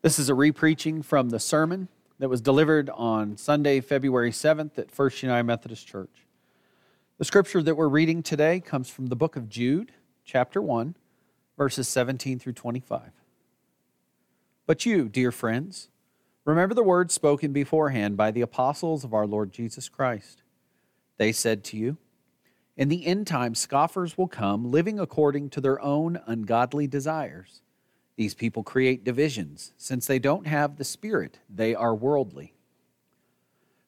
This is a repreaching from the sermon that was delivered on Sunday, February 7th at First United Methodist Church. The scripture that we're reading today comes from the book of Jude, chapter 1, verses 17 through 25. But you, dear friends, remember the words spoken beforehand by the apostles of our Lord Jesus Christ. They said to you, In the end time, scoffers will come, living according to their own ungodly desires these people create divisions. Since they don't have the Spirit, they are worldly.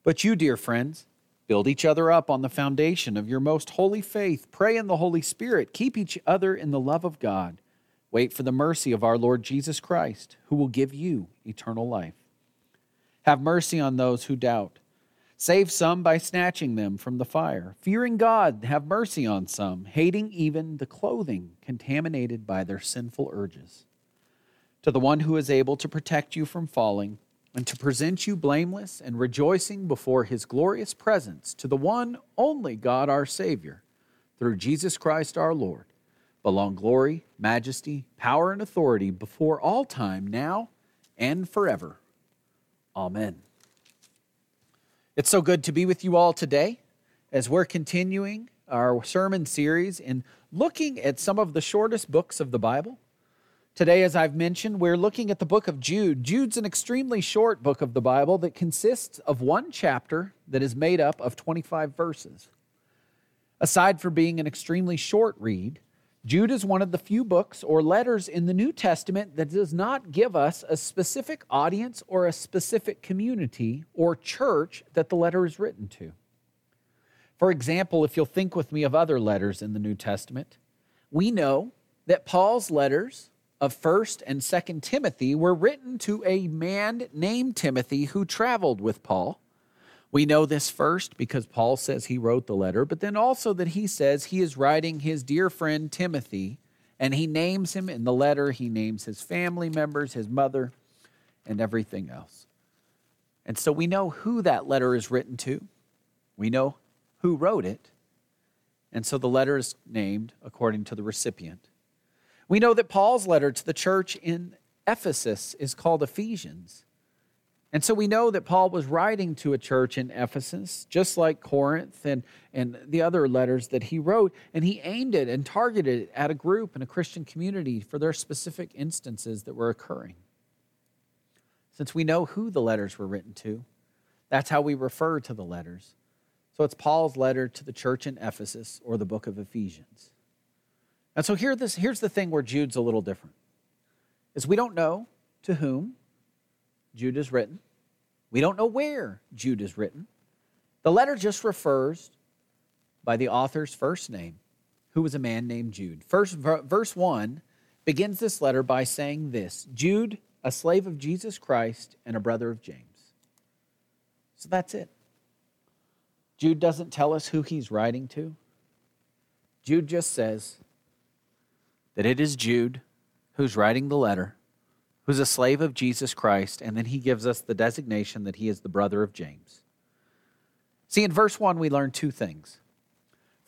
But you, dear friends, build each other up on the foundation of your most holy faith. Pray in the Holy Spirit. Keep each other in the love of God. Wait for the mercy of our Lord Jesus Christ, who will give you eternal life. Have mercy on those who doubt. Save some by snatching them from the fire. Fearing God, have mercy on some, hating even the clothing contaminated by their sinful urges to the one who is able to protect you from falling and to present you blameless and rejoicing before his glorious presence, to the one only God our Savior, through Jesus Christ our Lord, belong glory, majesty, power, and authority before all time, now and forever. Amen. It's so good to be with you all today as we're continuing our sermon series in looking at some of the shortest books of the Bible Today, as I've mentioned, we're looking at the book of Jude. Jude's an extremely short book of the Bible that consists of one chapter that is made up of 25 verses. Aside from being an extremely short read, Jude is one of the few books or letters in the New Testament that does not give us a specific audience or a specific community or church that the letter is written to. For example, if you'll think with me of other letters in the New Testament, we know that Paul's letters of 1st and 2nd Timothy were written to a man named Timothy who traveled with Paul. We know this first because Paul says he wrote the letter, but then also that he says he is writing his dear friend Timothy, and he names him in the letter, he names his family members, his mother, and everything else. And so we know who that letter is written to. We know who wrote it. And so the letter is named according to the recipient. We know that Paul's letter to the church in Ephesus is called Ephesians. And so we know that Paul was writing to a church in Ephesus, just like Corinth and, and the other letters that he wrote, and he aimed it and targeted it at a group and a Christian community for their specific instances that were occurring. Since we know who the letters were written to, that's how we refer to the letters. So it's Paul's letter to the church in Ephesus or the book of Ephesians. And so here this, here's the thing where Jude's a little different. Is we don't know to whom Jude is written. We don't know where Jude is written. The letter just refers by the author's first name, who was a man named Jude. First verse 1 begins this letter by saying this, Jude, a slave of Jesus Christ and a brother of James. So that's it. Jude doesn't tell us who he's writing to. Jude just says, that it is Jude who's writing the letter, who's a slave of Jesus Christ, and then he gives us the designation that he is the brother of James. See, in verse 1, we learn two things.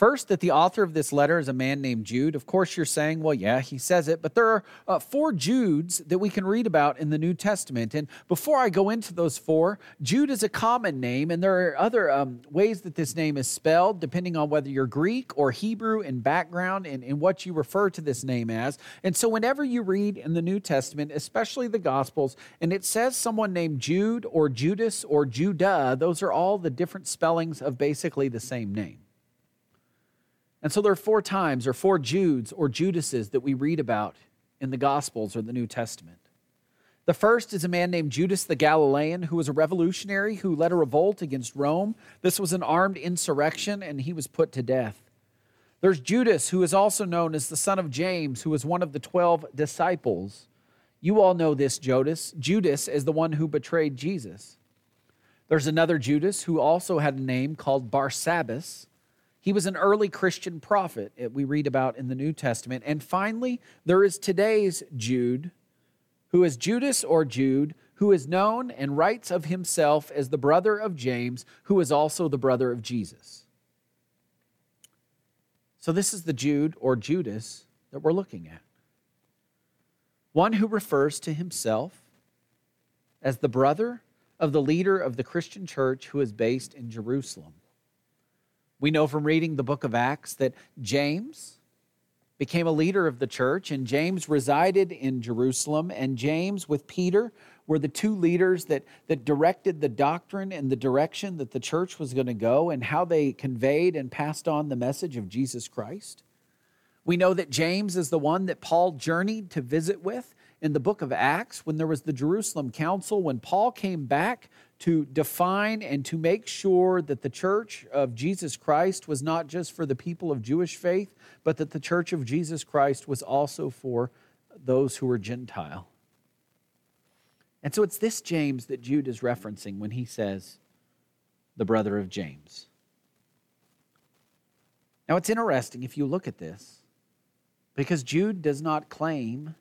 First, that the author of this letter is a man named Jude. Of course, you're saying, well, yeah, he says it, but there are uh, four Judes that we can read about in the New Testament. And before I go into those four, Jude is a common name, and there are other um, ways that this name is spelled, depending on whether you're Greek or Hebrew in background and in what you refer to this name as. And so, whenever you read in the New Testament, especially the Gospels, and it says someone named Jude or Judas or Judah, those are all the different spellings of basically the same name. And so there are four times, or four Judes or Judases that we read about in the Gospels or the New Testament. The first is a man named Judas the Galilean, who was a revolutionary who led a revolt against Rome. This was an armed insurrection, and he was put to death. There's Judas, who is also known as the son of James, who was one of the 12 disciples. You all know this Judas. Judas is the one who betrayed Jesus. There's another Judas who also had a name called Barsabbas. He was an early Christian prophet, eh, we read about in the New Testament. And finally, there is today's Jude, who is Judas or Jude, who is known and writes of himself as the brother of James, who is also the brother of Jesus. So, this is the Jude or Judas that we're looking at. One who refers to himself as the brother of the leader of the Christian church who is based in Jerusalem. We know from reading the book of Acts that James became a leader of the church, and James resided in Jerusalem, and James with Peter were the two leaders that, that directed the doctrine and the direction that the church was going to go and how they conveyed and passed on the message of Jesus Christ. We know that James is the one that Paul journeyed to visit with in the book of Acts when there was the Jerusalem Council, when Paul came back to define and to make sure that the church of Jesus Christ was not just for the people of Jewish faith, but that the church of Jesus Christ was also for those who were Gentile. And so it's this James that Jude is referencing when he says, the brother of James. Now it's interesting if you look at this, because Jude does not claim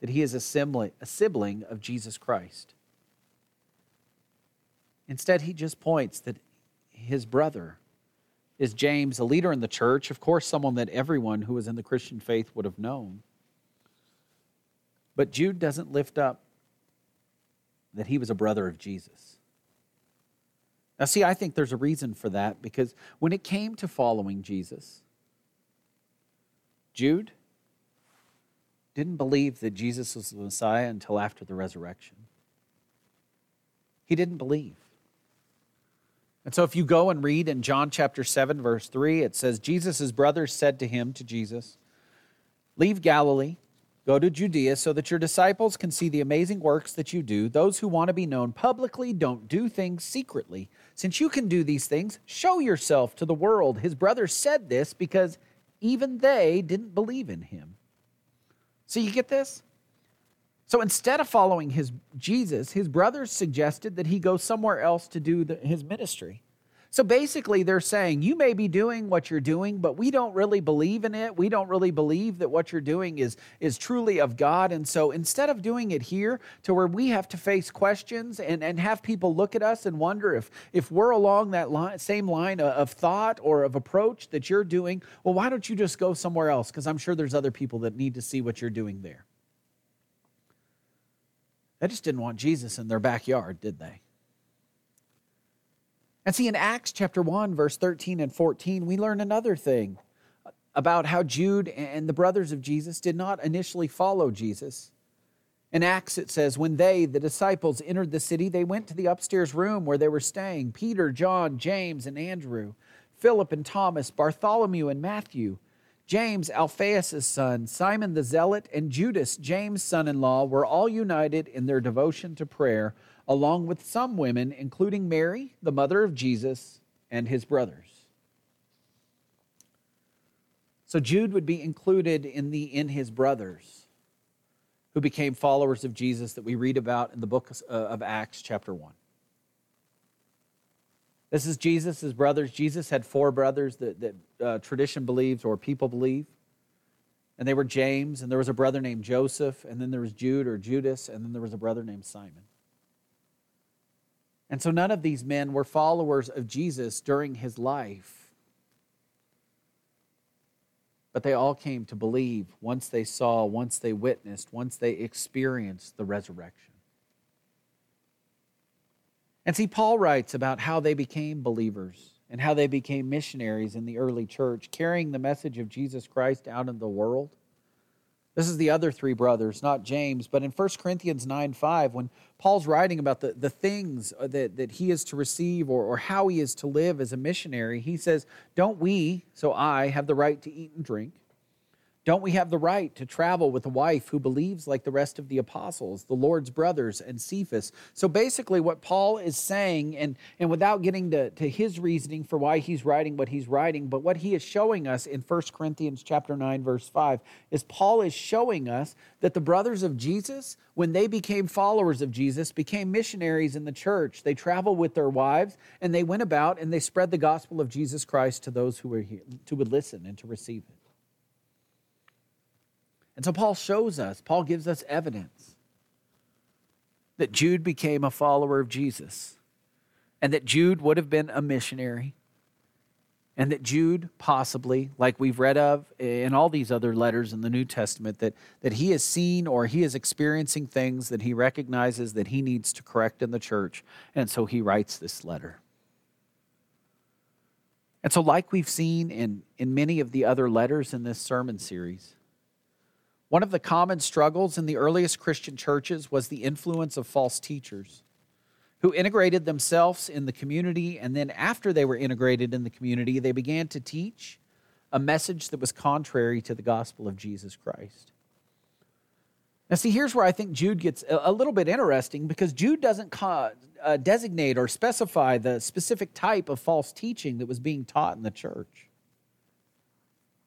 that he is a sibling of Jesus Christ. Instead, he just points that his brother is James, a leader in the church, of course, someone that everyone who was in the Christian faith would have known. But Jude doesn't lift up that he was a brother of Jesus. Now, see, I think there's a reason for that because when it came to following Jesus, Jude didn't believe that Jesus was the Messiah until after the resurrection. He didn't believe. And so, if you go and read in John chapter 7, verse 3, it says, Jesus' brothers said to him, to Jesus, Leave Galilee Go to Judea so that your disciples can see the amazing works that you do. Those who want to be known publicly don't do things secretly. Since you can do these things, show yourself to the world. His brothers said this because even they didn't believe in him. So you get this? So instead of following his Jesus, his brothers suggested that he go somewhere else to do the, his ministry. So basically, they're saying, you may be doing what you're doing, but we don't really believe in it. We don't really believe that what you're doing is, is truly of God. And so instead of doing it here to where we have to face questions and, and have people look at us and wonder if, if we're along that line, same line of thought or of approach that you're doing, well, why don't you just go somewhere else? Because I'm sure there's other people that need to see what you're doing there. They just didn't want Jesus in their backyard, did they? And see, in Acts chapter 1, verse 13 and 14, we learn another thing about how Jude and the brothers of Jesus did not initially follow Jesus. In Acts, it says, When they, the disciples, entered the city, they went to the upstairs room where they were staying Peter, John, James, and Andrew, Philip and Thomas, Bartholomew and Matthew, James, Alphaeus' son, Simon the Zealot, and Judas, James' son in law, were all united in their devotion to prayer along with some women, including Mary, the mother of Jesus, and his brothers. So Jude would be included in the in his brothers who became followers of Jesus that we read about in the book of uh, Acts chapter 1. This is Jesus' brothers. Jesus had four brothers that, that uh, tradition believes or people believe. And they were James, and there was a brother named Joseph, and then there was Jude or Judas, and then there was a brother named Simon. And so none of these men were followers of Jesus during his life. But they all came to believe once they saw, once they witnessed, once they experienced the resurrection. And see, Paul writes about how they became believers and how they became missionaries in the early church, carrying the message of Jesus Christ out in the world. This is the other three brothers, not James. But in 1 Corinthians 9 5, when Paul's writing about the, the things that, that he is to receive or, or how he is to live as a missionary, he says, Don't we, so I, have the right to eat and drink? Don't we have the right to travel with a wife who believes like the rest of the apostles, the Lord's brothers, and Cephas? So basically, what Paul is saying, and, and without getting to, to his reasoning for why he's writing what he's writing, but what he is showing us in 1 Corinthians chapter 9, verse 5, is Paul is showing us that the brothers of Jesus, when they became followers of Jesus, became missionaries in the church. They traveled with their wives, and they went about and they spread the gospel of Jesus Christ to those who were here, who would listen and to receive it. And so Paul shows us, Paul gives us evidence that Jude became a follower of Jesus and that Jude would have been a missionary And that Jude, possibly, like we've read of in all these other letters in the New Testament, that, that he has seen or he is experiencing things that he recognizes that he needs to correct in the church. And so he writes this letter. And so, like we've seen in, in many of the other letters in this sermon series, one of the common struggles in the earliest Christian churches was the influence of false teachers who integrated themselves in the community. And then, after they were integrated in the community, they began to teach a message that was contrary to the gospel of Jesus Christ. Now, see, here's where I think Jude gets a little bit interesting because Jude doesn't uh, designate or specify the specific type of false teaching that was being taught in the church.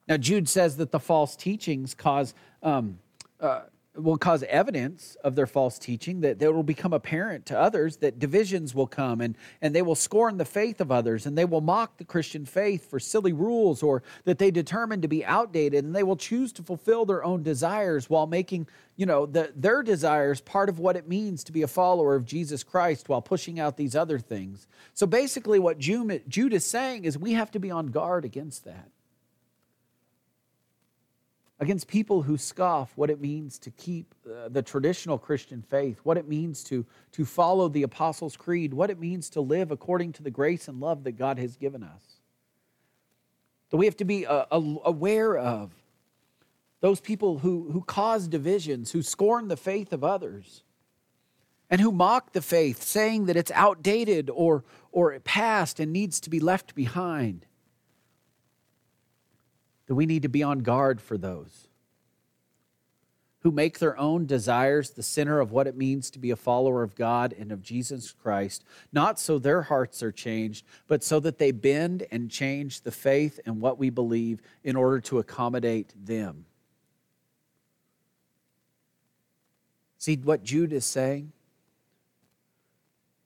Now, Jude says that the false teachings cause um, uh, will cause evidence of their false teaching that, that will become apparent to others that divisions will come and, and they will scorn the faith of others and they will mock the christian faith for silly rules or that they determine to be outdated and they will choose to fulfill their own desires while making you know the, their desires part of what it means to be a follower of jesus christ while pushing out these other things. So basically what jude, jude is saying is we have to be on guard against that against people who scoff what it means to keep uh, the traditional Christian faith, what it means to, to follow the Apostles' Creed, what it means to live according to the grace and love that God has given us. That we have to be uh, aware of those people who, who cause divisions, who scorn the faith of others, and who mock the faith, saying that it's outdated or, or past and needs to be left behind that we need to be on guard for those who make their own desires the center of what it means to be a follower of God and of Jesus Christ, not so their hearts are changed, but so that they bend and change the faith and what we believe in order to accommodate them. See what Jude is saying?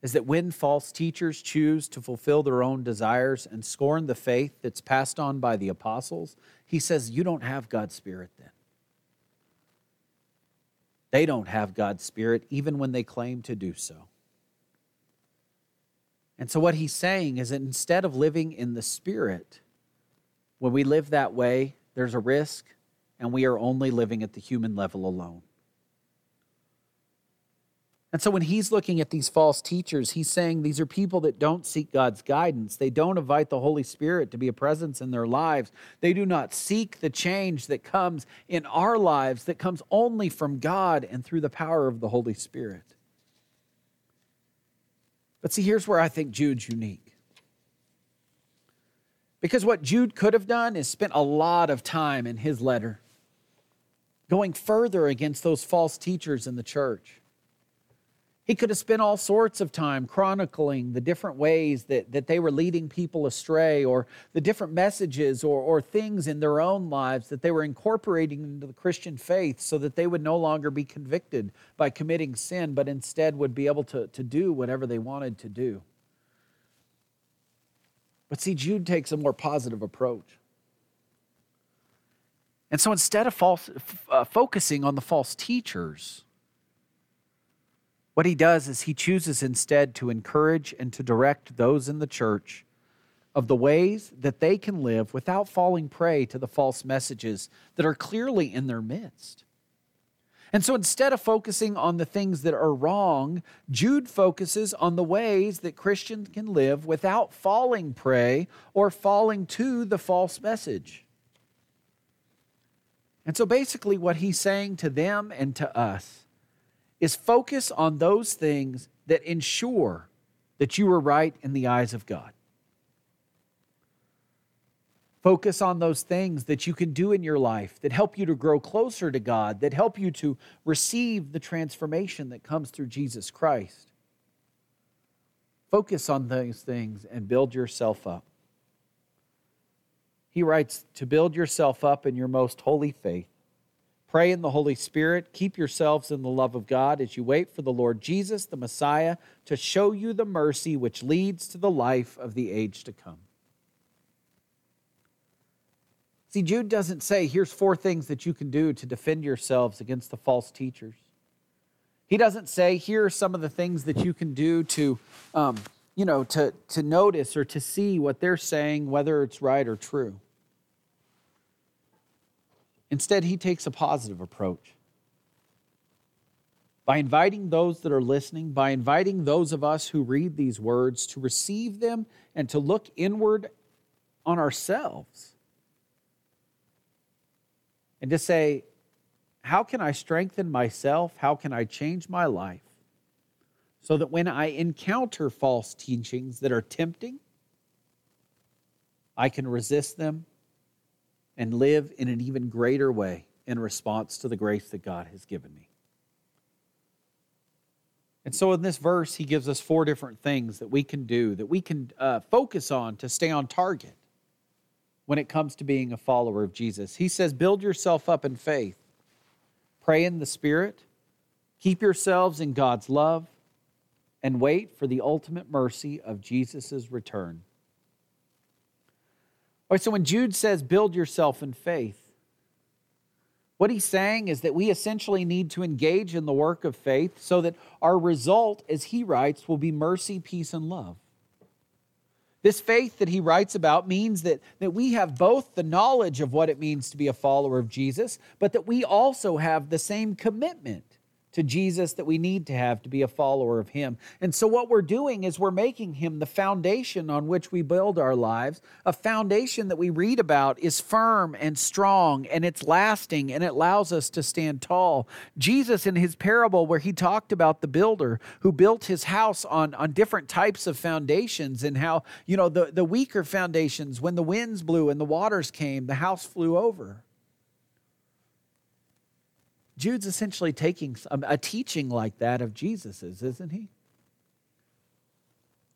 Is that when false teachers choose to fulfill their own desires and scorn the faith that's passed on by the apostles, he says, You don't have God's Spirit then. They don't have God's Spirit even when they claim to do so. And so, what he's saying is that instead of living in the Spirit, when we live that way, there's a risk, and we are only living at the human level alone. And so when he's looking at these false teachers, he's saying these are people that don't seek God's guidance. They don't invite the Holy Spirit to be a presence in their lives. They do not seek the change that comes in our lives that comes only from God and through the power of the Holy Spirit. But see, here's where I think Jude's unique. Because what Jude could have done is spent a lot of time in his letter going further against those false teachers in the church he could have spent all sorts of time chronicling the different ways that, that they were leading people astray, or the different messages or, or things in their own lives that they were incorporating into the Christian faith so that they would no longer be convicted by committing sin, but instead would be able to, to do whatever they wanted to do. But see, Jude takes a more positive approach. And so instead of false, uh, focusing on the false teachers, what he does is he chooses instead to encourage and to direct those in the church of the ways that they can live without falling prey to the false messages that are clearly in their midst. And so instead of focusing on the things that are wrong, Jude focuses on the ways that Christians can live without falling prey or falling to the false message. And so basically, what he's saying to them and to us is focus on those things that ensure that you are right in the eyes of God. Focus on those things that you can do in your life that help you to grow closer to God, that help you to receive the transformation that comes through Jesus Christ. Focus on those things and build yourself up. He writes to build yourself up in your most holy faith Pray in the Holy Spirit. Keep yourselves in the love of God as you wait for the Lord Jesus, the Messiah, to show you the mercy which leads to the life of the age to come. See, Jude doesn't say, here's four things that you can do to defend yourselves against the false teachers. He doesn't say, here are some of the things that you can do to, um, you know, to, to notice or to see what they're saying, whether it's right or true. Instead, he takes a positive approach. By inviting those that are listening, by inviting those of us who read these words to receive them and to look inward on ourselves and to say, How can I strengthen myself? How can I change my life so that when I encounter false teachings that are tempting, I can resist them and live in an even greater way in response to the grace that God has given me? And so, in this verse, he gives us four different things that we can do, that we can uh, focus on to stay on target when it comes to being a follower of Jesus. He says, Build yourself up in faith, pray in the Spirit, keep yourselves in God's love, and wait for the ultimate mercy of Jesus' return. So when Jude says, Build yourself in faith, what he's saying is that we essentially need to engage in the work of faith so that our result, as he writes, will be mercy, peace, and love. This faith that he writes about means that, that we have both the knowledge of what it means to be a follower of Jesus, but that we also have the same commitment to Jesus that we need to have to be a follower of Him. And so, what we're doing is we're making Him the foundation on which we build our lives. A foundation that we read about is firm and strong and it's lasting and it allows us to stand tall. Jesus, in his parable where he talked about the builder who built his house on, on different types of foundations and how, you know, the, the weaker foundations, when the winds blew and the waters came, the house flew over. Jude's essentially taking um, a teaching like that of Jesus's, isn't he?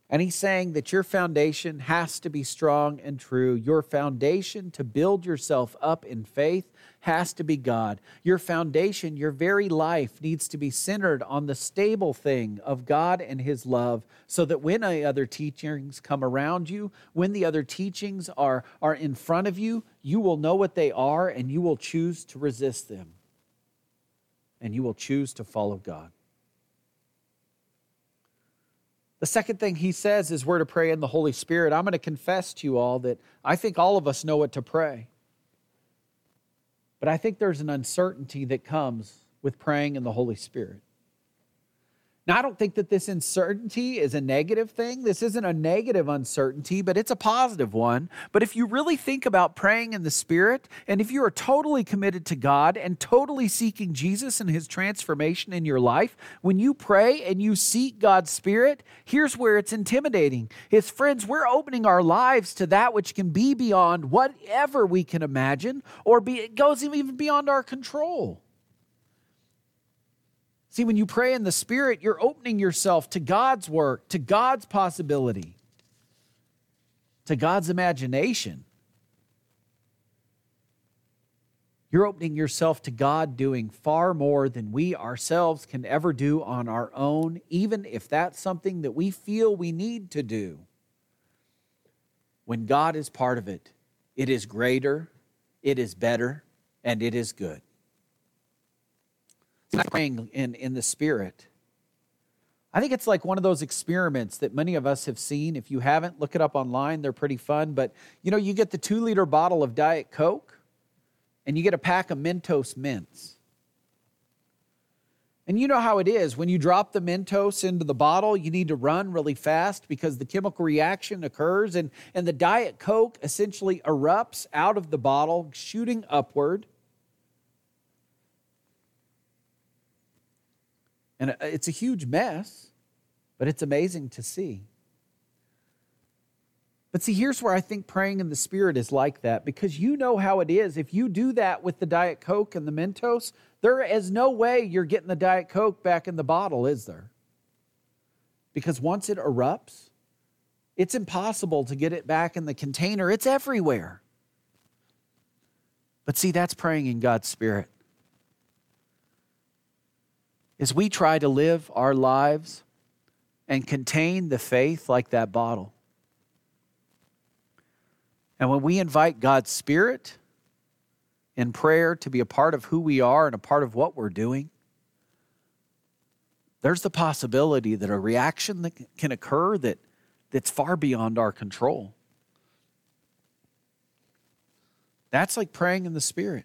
And he's saying that your foundation has to be strong and true. Your foundation to build yourself up in faith has to be God. Your foundation, your very life, needs to be centered on the stable thing of God and His love, so that when the other teachings come around you, when the other teachings are, are in front of you, you will know what they are and you will choose to resist them and you will choose to follow God. The second thing he says is we're to pray in the Holy Spirit. I'm going to confess to you all that I think all of us know what to pray. But I think there's an uncertainty that comes with praying in the Holy Spirit. Now, I don't think that this uncertainty is a negative thing. This isn't a negative uncertainty, but it's a positive one. But if you really think about praying in the Spirit, and if you are totally committed to God and totally seeking Jesus and His transformation in your life, when you pray and you seek God's Spirit, here's where it's intimidating. His friends, we're opening our lives to that which can be beyond whatever we can imagine, or be, it goes even beyond our control. See, when you pray in the Spirit, you're opening yourself to God's work, to God's possibility, to God's imagination. You're opening yourself to God doing far more than we ourselves can ever do on our own, even if that's something that we feel we need to do. When God is part of it, it is greater, it is better, and it is good praying in, in the Spirit. I think it's like one of those experiments that many of us have seen. If you haven't, look it up online. They're pretty fun. But you know, you get the two liter bottle of Diet Coke and you get a pack of Mentos mints. And you know how it is. When you drop the Mentos into the bottle, you need to run really fast because the chemical reaction occurs, and, and the Diet Coke essentially erupts out of the bottle, shooting upward. And uh, it's a huge mess, but it's amazing to see. But see, here's where I think praying in the Spirit is like that because you know how it is. If you do that with the Diet Coke and the Mentos, there is no way you're getting the Diet Coke back in the bottle, is there? Because once it erupts, it's impossible to get it back in the container, it's everywhere. But see, that's praying in God's Spirit is we try to live our lives and contain the faith like that bottle. And when we invite God's Spirit in prayer to be a part of who we are and a part of what we're doing, there's the possibility that a reaction that can occur that, that's far beyond our control. That's like praying in the Spirit.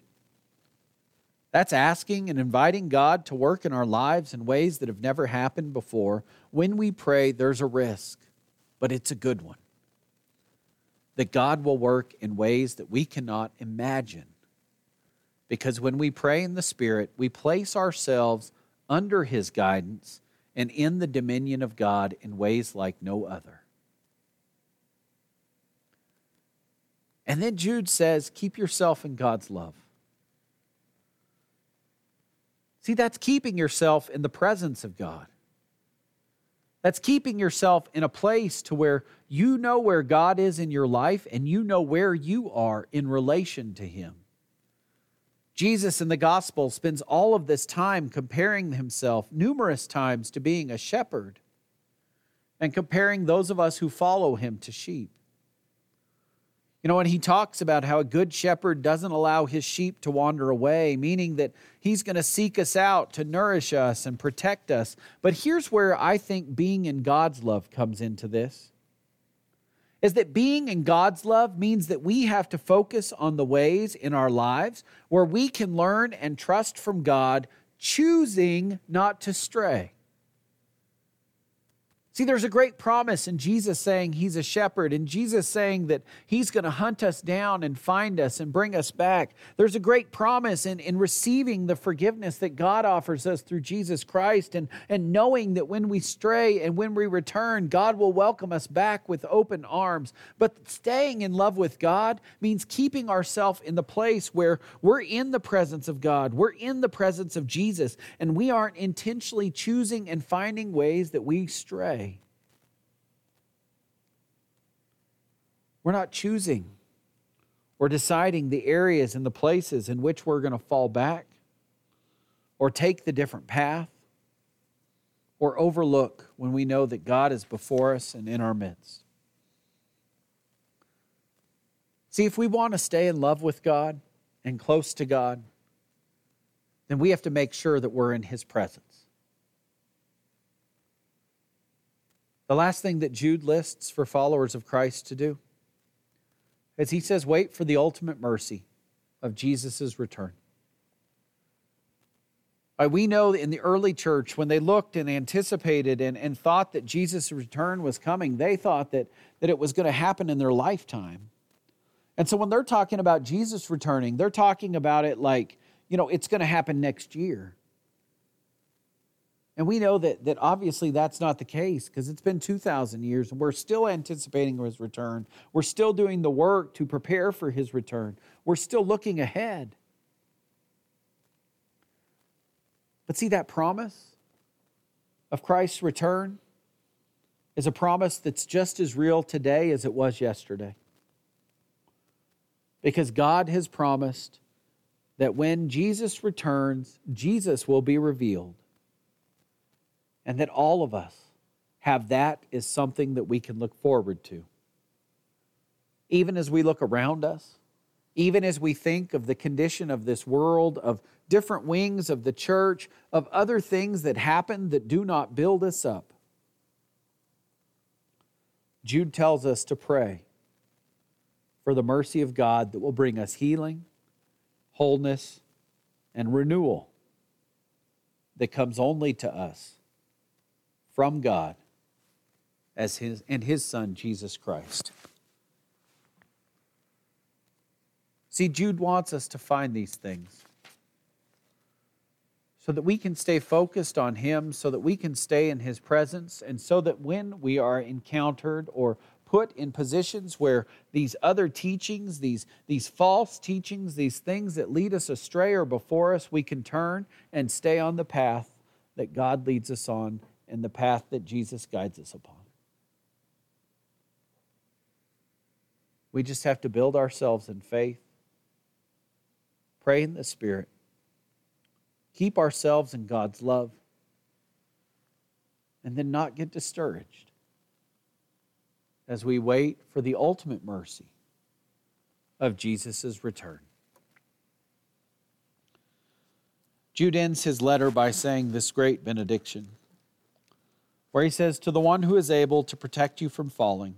That's asking and inviting God to work in our lives in ways that have never happened before. When we pray, there's a risk, but it's a good one. That God will work in ways that we cannot imagine. Because when we pray in the Spirit, we place ourselves under His guidance and in the dominion of God in ways like no other. And then Jude says, Keep yourself in God's love. See, that's keeping yourself in the presence of God. That's keeping yourself in a place to where you know where God is in your life and you know where you are in relation to Him. Jesus in the gospel spends all of this time comparing himself numerous times to being a shepherd and comparing those of us who follow him to sheep. You know, and he talks about how a good shepherd doesn't allow his sheep to wander away, meaning that he's going to seek us out to nourish us and protect us. But here's where I think being in God's love comes into this is that being in God's love means that we have to focus on the ways in our lives where we can learn and trust from God, choosing not to stray. See, there's a great promise in Jesus saying he's a shepherd, and Jesus saying that he's going to hunt us down and find us and bring us back. There's a great promise in, in receiving the forgiveness that God offers us through Jesus Christ and, and knowing that when we stray and when we return, God will welcome us back with open arms. But staying in love with God means keeping ourselves in the place where we're in the presence of God, we're in the presence of Jesus, and we aren't intentionally choosing and finding ways that we stray. We're not choosing or deciding the areas and the places in which we're going to fall back or take the different path or overlook when we know that God is before us and in our midst. See, if we want to stay in love with God and close to God, then we have to make sure that we're in His presence. The last thing that Jude lists for followers of Christ to do as he says, wait for the ultimate mercy of Jesus' return. Uh, we know in the early church, when they looked and anticipated and, and thought that Jesus' return was coming, they thought that, that it was going to happen in their lifetime. And so when they're talking about Jesus returning, they're talking about it like, you know, it's going to happen next year. And we know that, that obviously that's not the case because it's been 2,000 years and we're still anticipating his return. We're still doing the work to prepare for his return. We're still looking ahead. But see, that promise of Christ's return is a promise that's just as real today as it was yesterday. Because God has promised that when Jesus returns, Jesus will be revealed and that all of us have that is something that we can look forward to. Even as we look around us, even as we think of the condition of this world, of different wings of the church, of other things that happen that do not build us up. Jude tells us to pray for the mercy of God that will bring us healing, wholeness, and renewal that comes only to us from God as his and his son Jesus Christ. See, Jude wants us to find these things so that we can stay focused on him, so that we can stay in his presence, and so that when we are encountered or put in positions where these other teachings, these, these false teachings, these things that lead us astray are before us, we can turn and stay on the path that God leads us on and the path that Jesus guides us upon. We just have to build ourselves in faith, pray in the Spirit, keep ourselves in God's love, and then not get discouraged as we wait for the ultimate mercy of Jesus' return. Jude ends his letter by saying this great benediction. Where he says, To the one who is able to protect you from falling,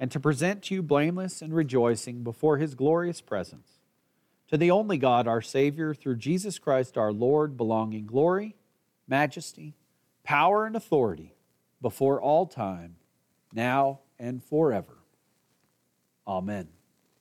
and to present you blameless and rejoicing before his glorious presence. To the only God, our Savior, through Jesus Christ our Lord, belonging glory, majesty, power, and authority before all time, now and forever. Amen.